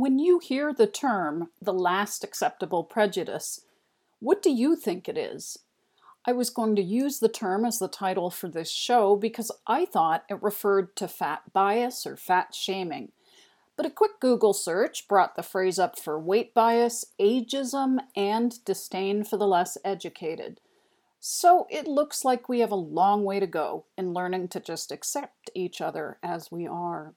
When you hear the term the last acceptable prejudice, what do you think it is? I was going to use the term as the title for this show because I thought it referred to fat bias or fat shaming. But a quick Google search brought the phrase up for weight bias, ageism, and disdain for the less educated. So it looks like we have a long way to go in learning to just accept each other as we are.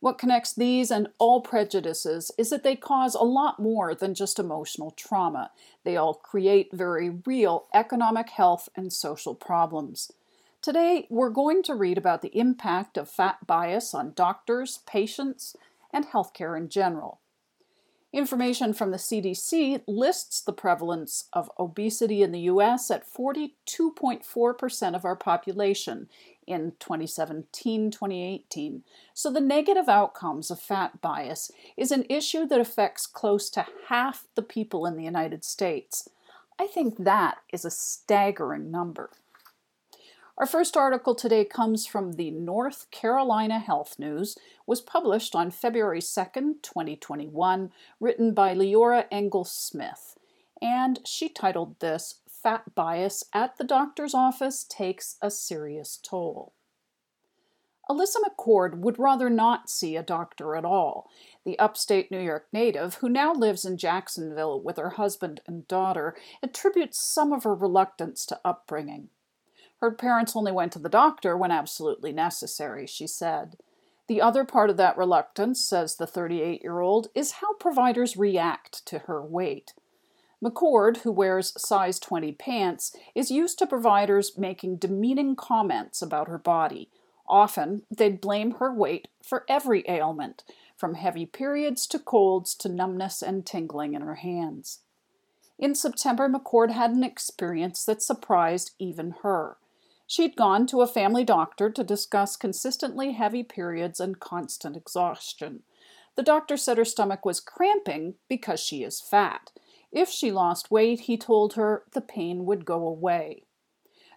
What connects these and all prejudices is that they cause a lot more than just emotional trauma. They all create very real economic, health, and social problems. Today, we're going to read about the impact of fat bias on doctors, patients, and healthcare in general. Information from the CDC lists the prevalence of obesity in the US at 42.4% of our population in 2017 2018. So, the negative outcomes of fat bias is an issue that affects close to half the people in the United States. I think that is a staggering number. Our first article today comes from the North Carolina Health News, was published on February 2nd, 2021, written by Liora Engel Smith, and she titled this Fat Bias at the Doctor's Office Takes a Serious Toll. Alyssa McCord would rather not see a doctor at all. The upstate New York native, who now lives in Jacksonville with her husband and daughter, attributes some of her reluctance to upbringing. Her parents only went to the doctor when absolutely necessary, she said. The other part of that reluctance, says the 38 year old, is how providers react to her weight. McCord, who wears size 20 pants, is used to providers making demeaning comments about her body. Often, they'd blame her weight for every ailment, from heavy periods to colds to numbness and tingling in her hands. In September, McCord had an experience that surprised even her. She'd gone to a family doctor to discuss consistently heavy periods and constant exhaustion. The doctor said her stomach was cramping because she is fat. If she lost weight, he told her the pain would go away.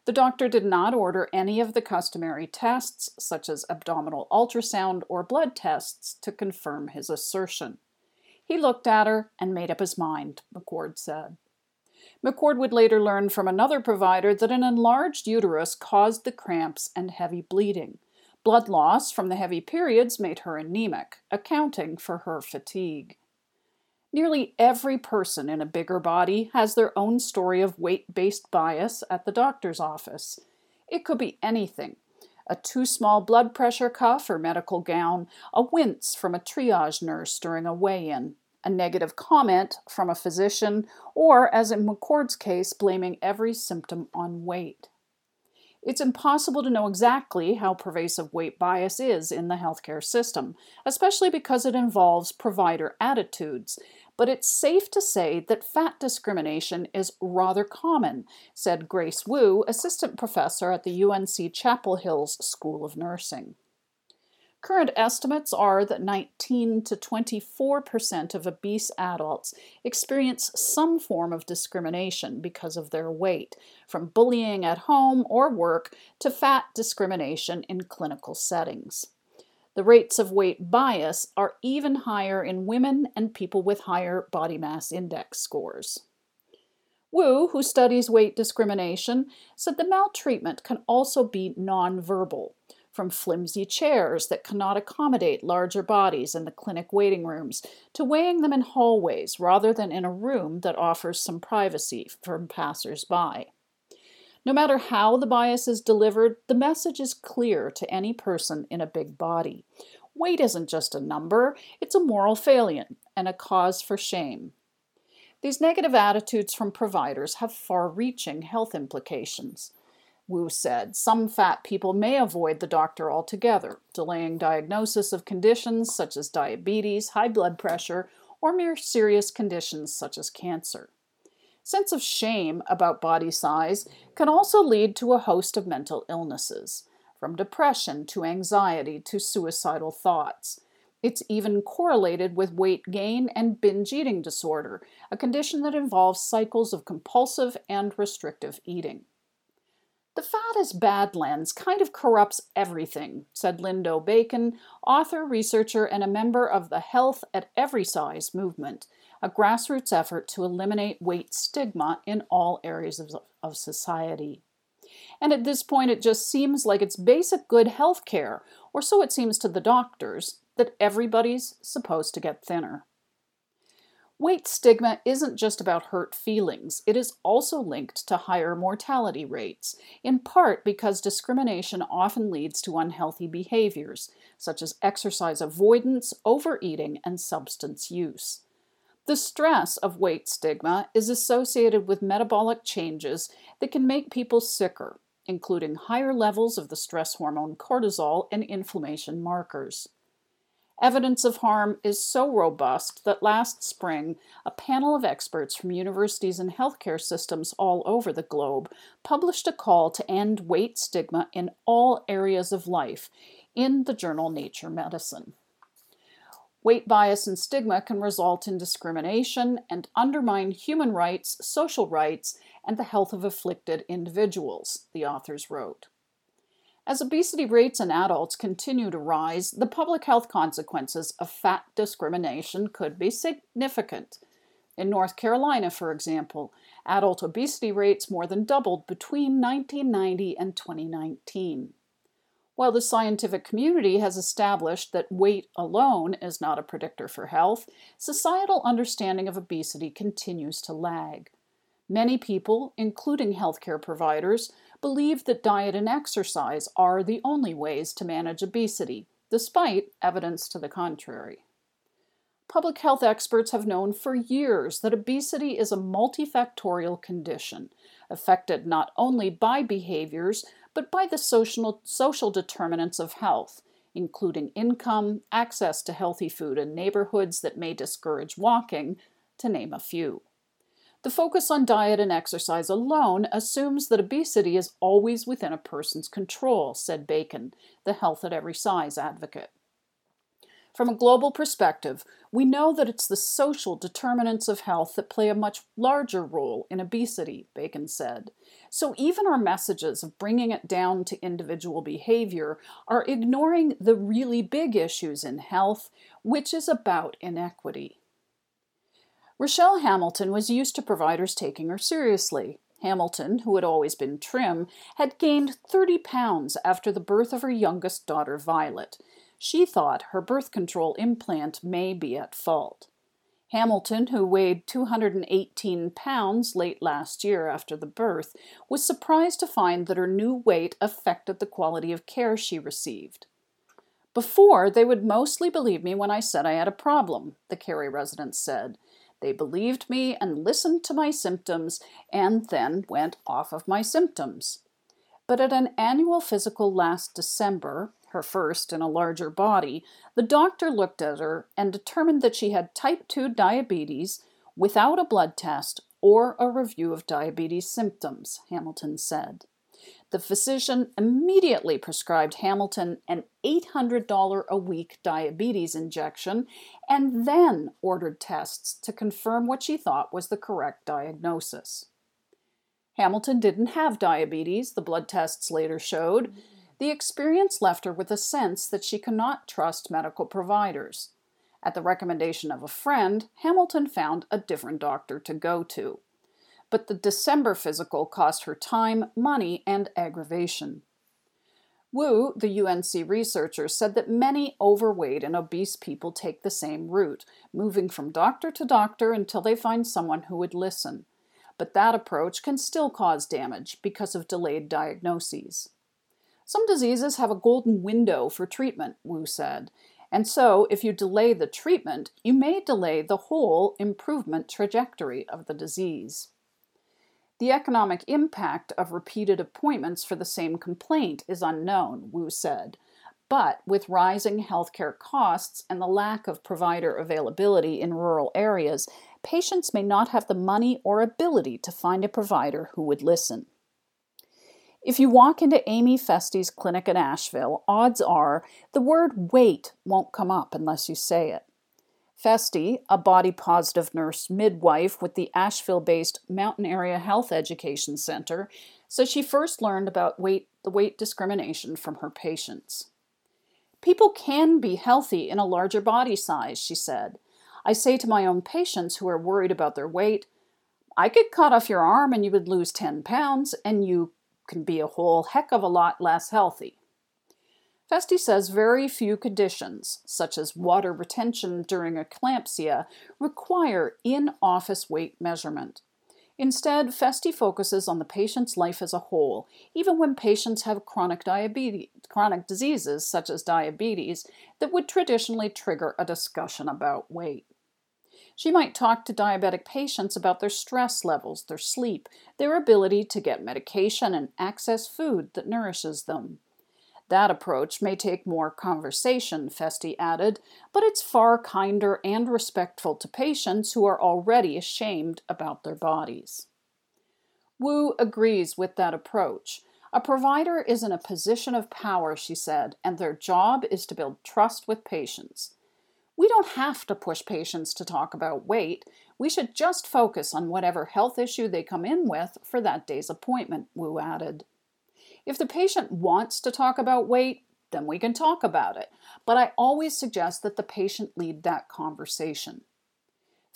The doctor did not order any of the customary tests, such as abdominal ultrasound or blood tests, to confirm his assertion. He looked at her and made up his mind, McCord said. McCord would later learn from another provider that an enlarged uterus caused the cramps and heavy bleeding. Blood loss from the heavy periods made her anemic, accounting for her fatigue. Nearly every person in a bigger body has their own story of weight based bias at the doctor's office. It could be anything a too small blood pressure cuff or medical gown, a wince from a triage nurse during a weigh in, a negative comment from a physician, or, as in McCord's case, blaming every symptom on weight. It's impossible to know exactly how pervasive weight bias is in the healthcare system, especially because it involves provider attitudes. But it's safe to say that fat discrimination is rather common, said Grace Wu, assistant professor at the UNC Chapel Hill's School of Nursing. Current estimates are that 19 to 24 percent of obese adults experience some form of discrimination because of their weight, from bullying at home or work to fat discrimination in clinical settings. The rates of weight bias are even higher in women and people with higher body mass index scores. Wu, who studies weight discrimination, said the maltreatment can also be nonverbal from flimsy chairs that cannot accommodate larger bodies in the clinic waiting rooms to weighing them in hallways rather than in a room that offers some privacy from passers-by. No matter how the bias is delivered, the message is clear to any person in a big body. Weight isn't just a number, it's a moral failure and a cause for shame. These negative attitudes from providers have far reaching health implications. Wu said some fat people may avoid the doctor altogether, delaying diagnosis of conditions such as diabetes, high blood pressure, or more serious conditions such as cancer. Sense of shame about body size can also lead to a host of mental illnesses, from depression to anxiety to suicidal thoughts. It's even correlated with weight gain and binge eating disorder, a condition that involves cycles of compulsive and restrictive eating. The fat is bad lens kind of corrupts everything, said Lindo Bacon, author, researcher, and a member of the Health at Every Size movement, a grassroots effort to eliminate weight stigma in all areas of, of society. And at this point, it just seems like it's basic good health care, or so it seems to the doctors, that everybody's supposed to get thinner. Weight stigma isn't just about hurt feelings, it is also linked to higher mortality rates, in part because discrimination often leads to unhealthy behaviors, such as exercise avoidance, overeating, and substance use. The stress of weight stigma is associated with metabolic changes that can make people sicker, including higher levels of the stress hormone cortisol and inflammation markers. Evidence of harm is so robust that last spring, a panel of experts from universities and healthcare systems all over the globe published a call to end weight stigma in all areas of life in the journal Nature Medicine. Weight bias and stigma can result in discrimination and undermine human rights, social rights, and the health of afflicted individuals, the authors wrote. As obesity rates in adults continue to rise, the public health consequences of fat discrimination could be significant. In North Carolina, for example, adult obesity rates more than doubled between 1990 and 2019. While the scientific community has established that weight alone is not a predictor for health, societal understanding of obesity continues to lag. Many people, including healthcare providers, believe that diet and exercise are the only ways to manage obesity, despite evidence to the contrary. Public health experts have known for years that obesity is a multifactorial condition, affected not only by behaviors, but by the social, social determinants of health, including income, access to healthy food in neighborhoods that may discourage walking, to name a few. The focus on diet and exercise alone assumes that obesity is always within a person's control, said Bacon, the health at every size advocate. From a global perspective, we know that it's the social determinants of health that play a much larger role in obesity, Bacon said. So even our messages of bringing it down to individual behavior are ignoring the really big issues in health, which is about inequity. Rochelle Hamilton was used to providers taking her seriously. Hamilton, who had always been trim, had gained 30 pounds after the birth of her youngest daughter, Violet. She thought her birth control implant may be at fault. Hamilton, who weighed 218 pounds late last year after the birth, was surprised to find that her new weight affected the quality of care she received. Before, they would mostly believe me when I said I had a problem, the Cary resident said. They believed me and listened to my symptoms and then went off of my symptoms. But at an annual physical last December, her first in a larger body, the doctor looked at her and determined that she had type 2 diabetes without a blood test or a review of diabetes symptoms, Hamilton said. The physician immediately prescribed Hamilton an $800 a week diabetes injection and then ordered tests to confirm what she thought was the correct diagnosis. Hamilton didn't have diabetes, the blood tests later showed. The experience left her with a sense that she cannot trust medical providers. At the recommendation of a friend, Hamilton found a different doctor to go to but the December physical cost her time, money, and aggravation. Wu, the UNC researcher, said that many overweight and obese people take the same route, moving from doctor to doctor until they find someone who would listen. But that approach can still cause damage because of delayed diagnoses. Some diseases have a golden window for treatment, Wu said, and so if you delay the treatment, you may delay the whole improvement trajectory of the disease. The economic impact of repeated appointments for the same complaint is unknown, Wu said. But with rising healthcare costs and the lack of provider availability in rural areas, patients may not have the money or ability to find a provider who would listen. If you walk into Amy Feste's clinic in Asheville, odds are the word wait won't come up unless you say it. Festi, a body positive nurse midwife with the Asheville based Mountain Area Health Education Center, says she first learned about weight, the weight discrimination from her patients. People can be healthy in a larger body size, she said. I say to my own patients who are worried about their weight, I could cut off your arm and you would lose 10 pounds, and you can be a whole heck of a lot less healthy. Festi says very few conditions, such as water retention during eclampsia, require in office weight measurement. Instead, Festi focuses on the patient's life as a whole, even when patients have chronic diabetes, chronic diseases such as diabetes that would traditionally trigger a discussion about weight. She might talk to diabetic patients about their stress levels, their sleep, their ability to get medication and access food that nourishes them. That approach may take more conversation, Festi added, but it's far kinder and respectful to patients who are already ashamed about their bodies. Wu agrees with that approach. A provider is in a position of power, she said, and their job is to build trust with patients. We don't have to push patients to talk about weight. We should just focus on whatever health issue they come in with for that day's appointment, Wu added. If the patient wants to talk about weight, then we can talk about it. But I always suggest that the patient lead that conversation.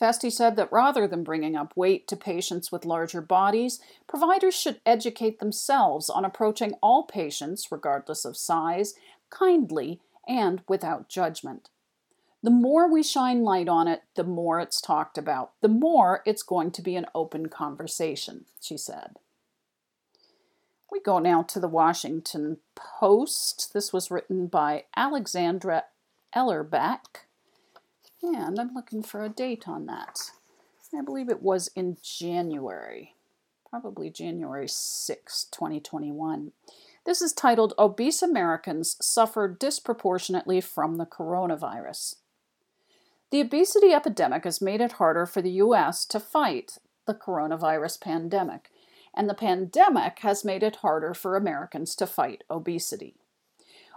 Festi said that rather than bringing up weight to patients with larger bodies, providers should educate themselves on approaching all patients, regardless of size, kindly and without judgment. The more we shine light on it, the more it's talked about, the more it's going to be an open conversation, she said. We go now to the Washington Post. This was written by Alexandra Ellerbeck, and I'm looking for a date on that. I believe it was in January, probably January 6, 2021. This is titled Obese Americans Suffer Disproportionately from the Coronavirus. The obesity epidemic has made it harder for the U.S. to fight the coronavirus pandemic and the pandemic has made it harder for Americans to fight obesity.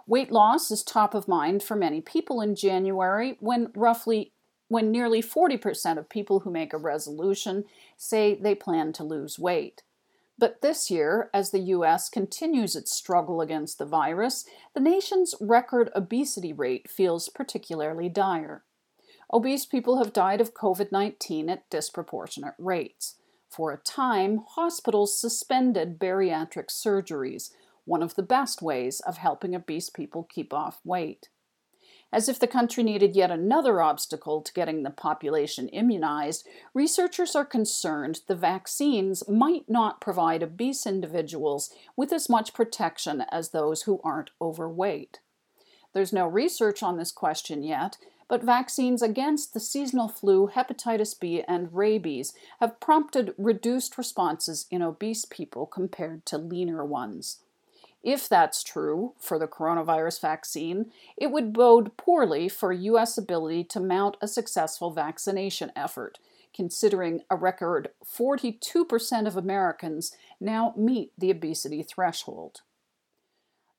Weight loss is top of mind for many people in January when roughly when nearly 40% of people who make a resolution say they plan to lose weight. But this year, as the US continues its struggle against the virus, the nation's record obesity rate feels particularly dire. Obese people have died of COVID 19 at disproportionate rates. For a time, hospitals suspended bariatric surgeries, one of the best ways of helping obese people keep off weight. As if the country needed yet another obstacle to getting the population immunized, researchers are concerned the vaccines might not provide obese individuals with as much protection as those who aren't overweight. There's no research on this question yet, but vaccines against the seasonal flu, hepatitis B, and rabies have prompted reduced responses in obese people compared to leaner ones. If that's true for the coronavirus vaccine, it would bode poorly for U.S. ability to mount a successful vaccination effort, considering a record 42% of Americans now meet the obesity threshold.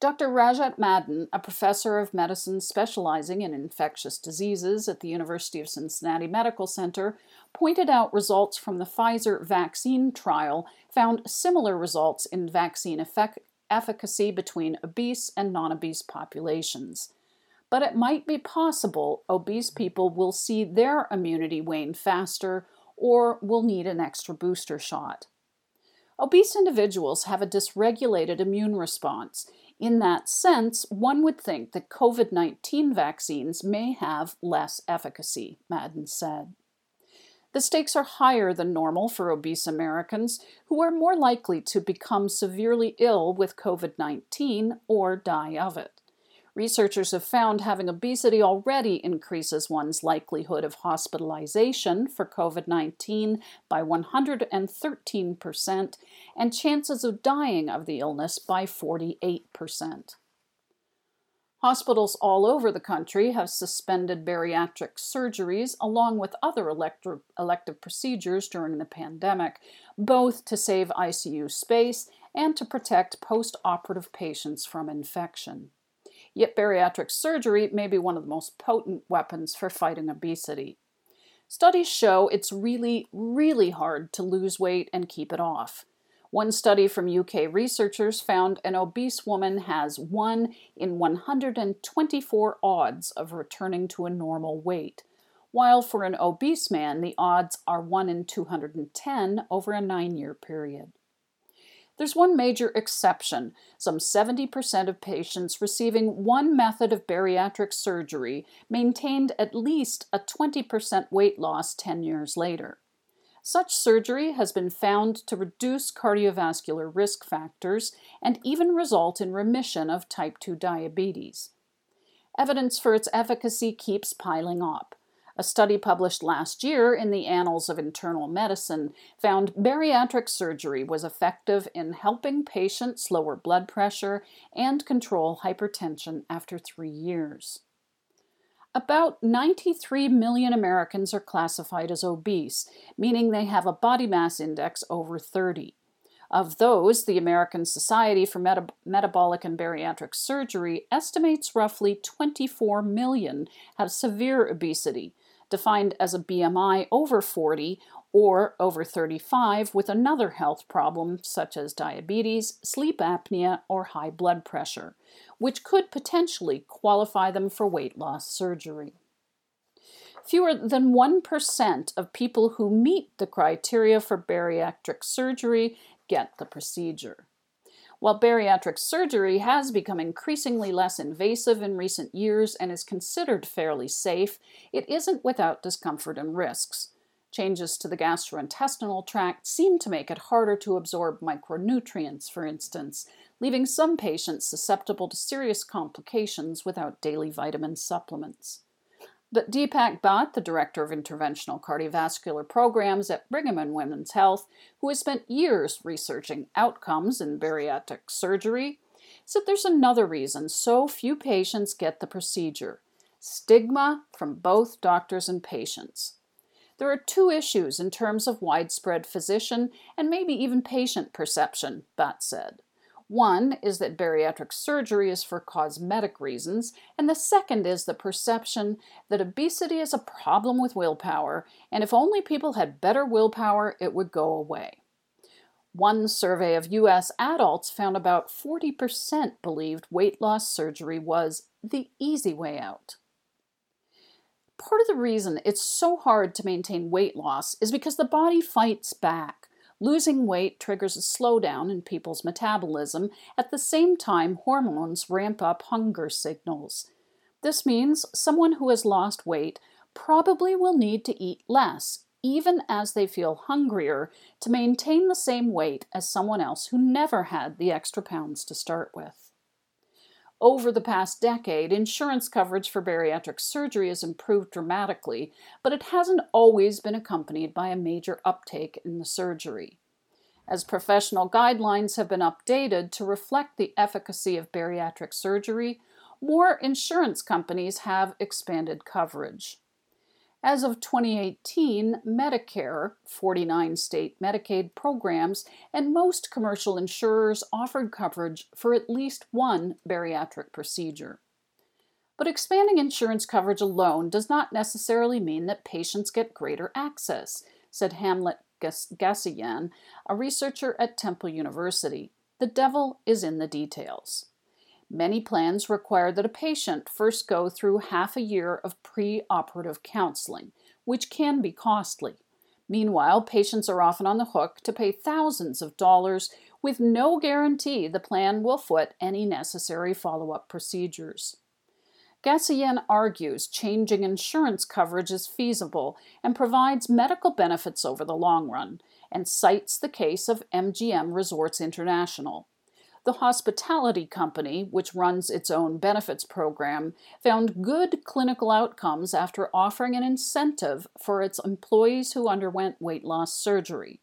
Dr. Rajat Madan, a professor of medicine specializing in infectious diseases at the University of Cincinnati Medical Center, pointed out results from the Pfizer vaccine trial found similar results in vaccine effect- efficacy between obese and non obese populations. But it might be possible obese people will see their immunity wane faster or will need an extra booster shot. Obese individuals have a dysregulated immune response in that sense, one would think that COVID 19 vaccines may have less efficacy, Madan said. The stakes are higher than normal for obese Americans who are more likely to become severely ill with COVID 19 or die of it. Researchers have found having obesity already increases one's likelihood of hospitalization for COVID 19 by 113% and chances of dying of the illness by 48%. Hospitals all over the country have suspended bariatric surgeries along with other electro- elective procedures during the pandemic, both to save ICU space and to protect post operative patients from infection. Yet bariatric surgery may be one of the most potent weapons for fighting obesity, Studies show it's really, really hard to lose weight and keep it off. One study from UK researchers found an obese woman has 1 in 124 odds of returning to a normal weight, while for an obese man the odds are 1 in 210 over a nine year period. There's one major exception. Some 70% of patients receiving one method of bariatric surgery maintained at least a 20% weight loss 10 years later. Such surgery has been found to reduce cardiovascular risk factors and even result in remission of type 2 diabetes. Evidence for its efficacy keeps piling up. A study published last year in the Annals of Internal Medicine found bariatric surgery was effective in helping patients lower blood pressure and control hypertension after three years. About 93 million Americans are classified as obese, meaning they have a body mass index over 30. Of those, the American Society for Meta- Metabolic and Bariatric Surgery estimates roughly 24 million have severe obesity, defined as a BMI over 40 or over 35 with another health problem such as diabetes, sleep apnea, or high blood pressure, which could potentially qualify them for weight loss surgery. Fewer than 1% of people who meet the criteria for bariatric surgery get the procedure. While bariatric surgery has become increasingly less invasive in recent years and is considered fairly safe, it isn't without discomfort and risks. Changes to the gastrointestinal tract seem to make it harder to absorb micronutrients, for instance, leaving some patients susceptible to serious complications without daily vitamin supplements. But Deepak Bhatt, the director of interventional cardiovascular programs at Brigham and Women's Health, who has spent years researching outcomes in bariatric surgery, said there's another reason so few patients get the procedure stigma from both doctors and patients. There are two issues in terms of widespread physician and maybe even patient perception, Bhatt said. One is that bariatric surgery is for cosmetic reasons, and the second is the perception that obesity is a problem with willpower, and if only people had better willpower, it would go away. One survey of U.S. adults found about 40% believed weight loss surgery was the easy way out. Part of the reason it's so hard to maintain weight loss is because the body fights back. Losing weight triggers a slowdown in people's metabolism. At the same time, hormones ramp up hunger signals. This means someone who has lost weight probably will need to eat less, even as they feel hungrier, to maintain the same weight as someone else who never had the extra pounds to start with. Over the past decade, insurance coverage for bariatric surgery has improved dramatically, but it hasn't always been accompanied by a major uptake in the surgery. As professional guidelines have been updated to reflect the efficacy of bariatric surgery, more insurance companies have expanded coverage. As of 2018, Medicare, 49 state Medicaid programs, and most commercial insurers offered coverage for at least one bariatric procedure. But expanding insurance coverage alone does not necessarily mean that patients get greater access, said Hamlet Gasoyan, a researcher at Temple University. The devil is in the details. Many plans require that a patient first go through half a year of preoperative counseling, which can be costly. Meanwhile, patients are often on the hook to pay thousands of dollars with no guarantee the plan will foot any necessary follow up procedures. Gasoyan argues changing insurance coverage is feasible and provides medical benefits over the long run, and cites the case of MGM Resorts International. The hospitality company, which runs its own benefits program, found good clinical outcomes after offering an incentive for its employees who underwent weight loss surgery.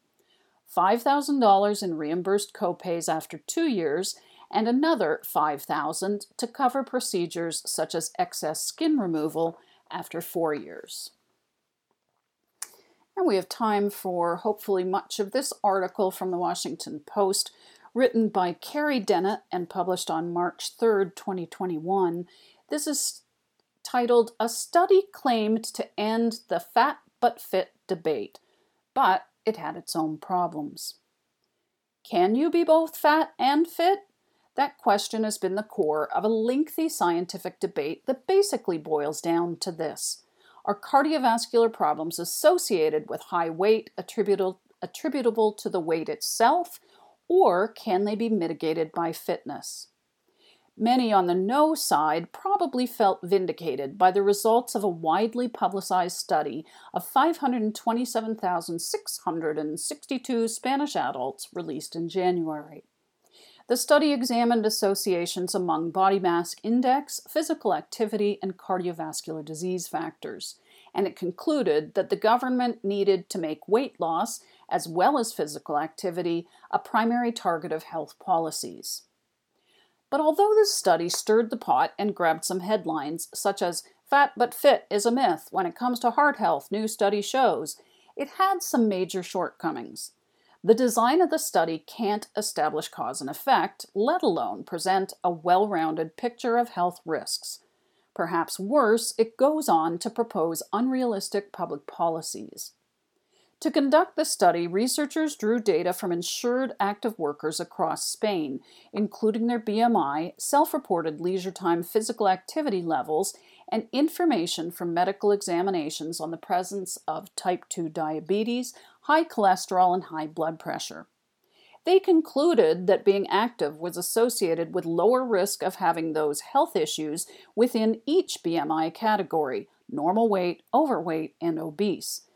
$5,000 in reimbursed copays after two years, and another $5,000 to cover procedures such as excess skin removal after four years. And we have time for hopefully much of this article from the Washington Post written by Carrie Dennett and published on March 3, 2021. This is titled A Study Claimed to End the Fat but fit debate, but it had its own problems. Can you be both fat and fit? That question has been the core of a lengthy scientific debate that basically boils down to this Are cardiovascular problems associated with high weight attributable, attributable to the weight itself, or can they be mitigated by fitness? Many on the no side probably felt vindicated by the results of a widely publicized study of 527,662 Spanish adults released in January. The study examined associations among body mass index, physical activity, and cardiovascular disease factors, and it concluded that the government needed to make weight loss, as well as physical activity, a primary target of health policies. But although this study stirred the pot and grabbed some headlines, such as Fat but Fit is a Myth when it comes to heart health, new study shows, it had some major shortcomings. The design of the study can't establish cause and effect, let alone present a well rounded picture of health risks. Perhaps worse, it goes on to propose unrealistic public policies. To conduct the study, researchers drew data from insured active workers across Spain, including their BMI, self reported leisure time physical activity levels, and information from medical examinations on the presence of type 2 diabetes, high cholesterol, and high blood pressure. They concluded that being active was associated with lower risk of having those health issues within each BMI category normal weight, overweight, and obese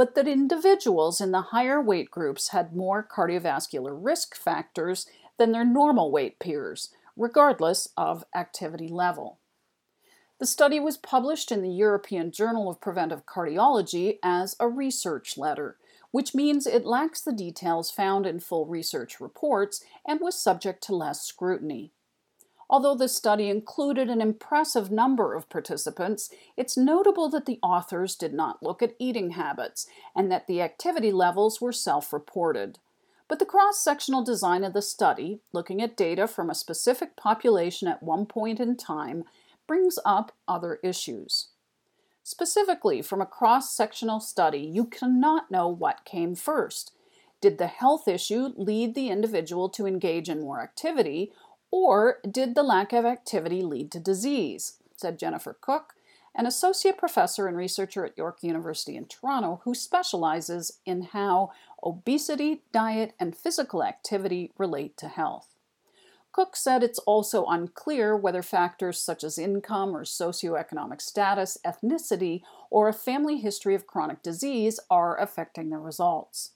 but that individuals in the higher weight groups had more cardiovascular risk factors than their normal weight peers, regardless of activity level. The study was published in the European Journal of Preventive Cardiology as a research letter, which means it lacks the details found in full research reports and was subject to less scrutiny. Although the study included an impressive number of participants, it's notable that the authors did not look at eating habits and that the activity levels were self reported. But the cross sectional design of the study, looking at data from a specific population at one point in time, brings up other issues. Specifically, from a cross sectional study, you cannot know what came first. Did the health issue lead the individual to engage in more activity, or did the lack of activity lead to disease? said Jennifer Kuk, an associate professor and researcher at York University in Toronto who specializes in how obesity, diet, and physical activity relate to health. Kuk said it's also unclear whether factors such as income or socioeconomic status, ethnicity, or a family history of chronic disease are affecting the results.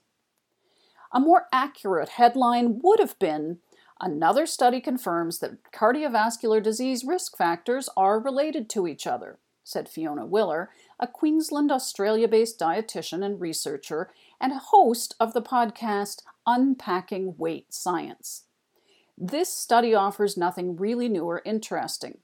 A more accurate headline would have been Another study confirms that cardiovascular disease risk factors are related to each other, said Fiona Willer, a Queensland, Australia based dietitian and researcher and host of the podcast Unpacking Weight Science. This study offers nothing really new or interesting.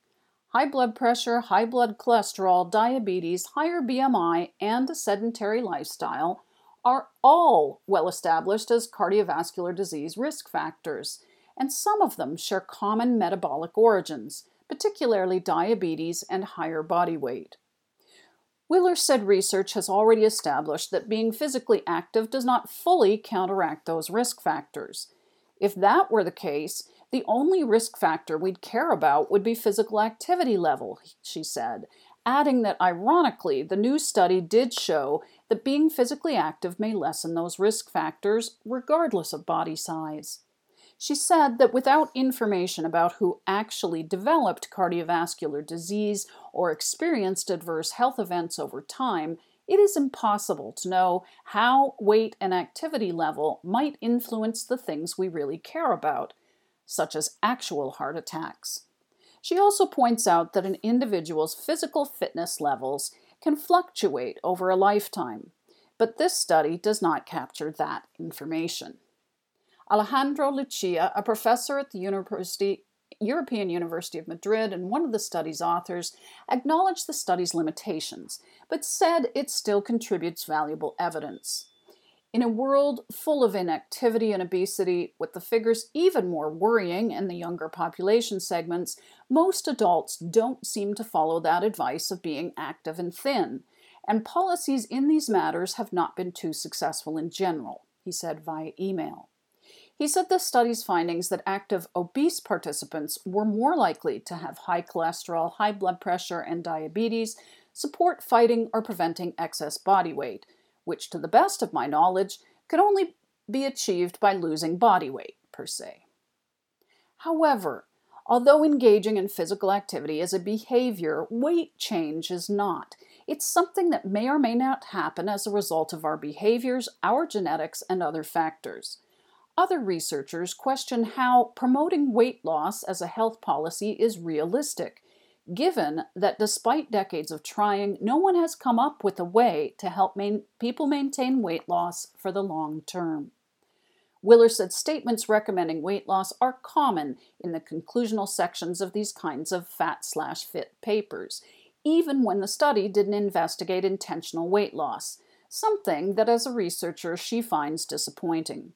High blood pressure, high blood cholesterol, diabetes, higher BMI, and a sedentary lifestyle are all well established as cardiovascular disease risk factors and some of them share common metabolic origins, particularly diabetes and higher body weight. Willer said research has already established that being physically active does not fully counteract those risk factors. If that were the case, the only risk factor we'd care about would be physical activity level, she said, adding that ironically, the new study did show that being physically active may lessen those risk factors regardless of body size. She said that without information about who actually developed cardiovascular disease or experienced adverse health events over time, it is impossible to know how weight and activity level might influence the things we really care about, such as actual heart attacks. She also points out that an individual's physical fitness levels can fluctuate over a lifetime, but this study does not capture that information. Alejandro Lucia, a professor at the University, European University of Madrid and one of the study's authors, acknowledged the study's limitations, but said it still contributes valuable evidence. In a world full of inactivity and obesity, with the figures even more worrying in the younger population segments, most adults don't seem to follow that advice of being active and thin, and policies in these matters have not been too successful in general, he said via email. He said the study's findings that active obese participants were more likely to have high cholesterol, high blood pressure, and diabetes support fighting or preventing excess body weight, which, to the best of my knowledge, could only be achieved by losing body weight, per se. However, although engaging in physical activity is a behavior, weight change is not. It's something that may or may not happen as a result of our behaviors, our genetics, and other factors. Other researchers question how promoting weight loss as a health policy is realistic, given that despite decades of trying, no one has come up with a way to help main, people maintain weight loss for the long term. Willer said statements recommending weight loss are common in the conclusional sections of these kinds of fat slash fit papers, even when the study didn't investigate intentional weight loss, something that as a researcher she finds disappointing.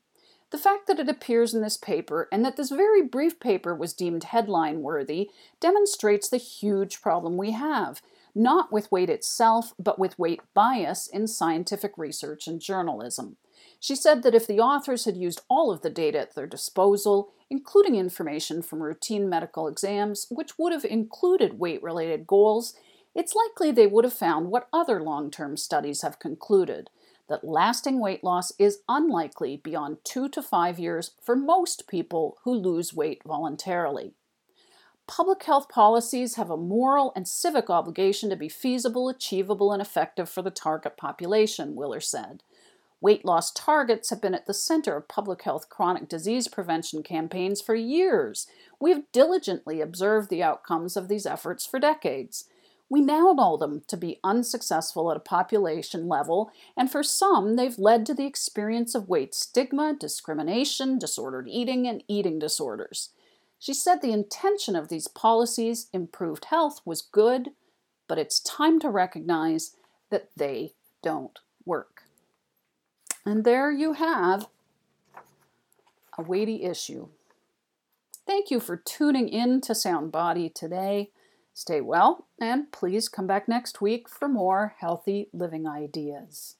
The fact that it appears in this paper and that this very brief paper was deemed headline worthy demonstrates the huge problem we have, not with weight itself, but with weight bias in scientific research and journalism. She said that if the authors had used all of the data at their disposal, including information from routine medical exams, which would have included weight related goals, it's likely they would have found what other long term studies have concluded that lasting weight loss is unlikely beyond two to five years for most people who lose weight voluntarily. Public health policies have a moral and civic obligation to be feasible, achievable, and effective for the target population, Willer said. Weight loss targets have been at the center of public health chronic disease prevention campaigns for years. We have diligently observed the outcomes of these efforts for decades. We now know them to be unsuccessful at a population level, and for some, they've led to the experience of weight stigma, discrimination, disordered eating, and eating disorders. She said the intention of these policies, improved health, was good, but it's time to recognize that they don't work. And there you have a weighty issue. Thank you for tuning in to Sound Body today. Stay well, and please come back next week for more healthy living ideas.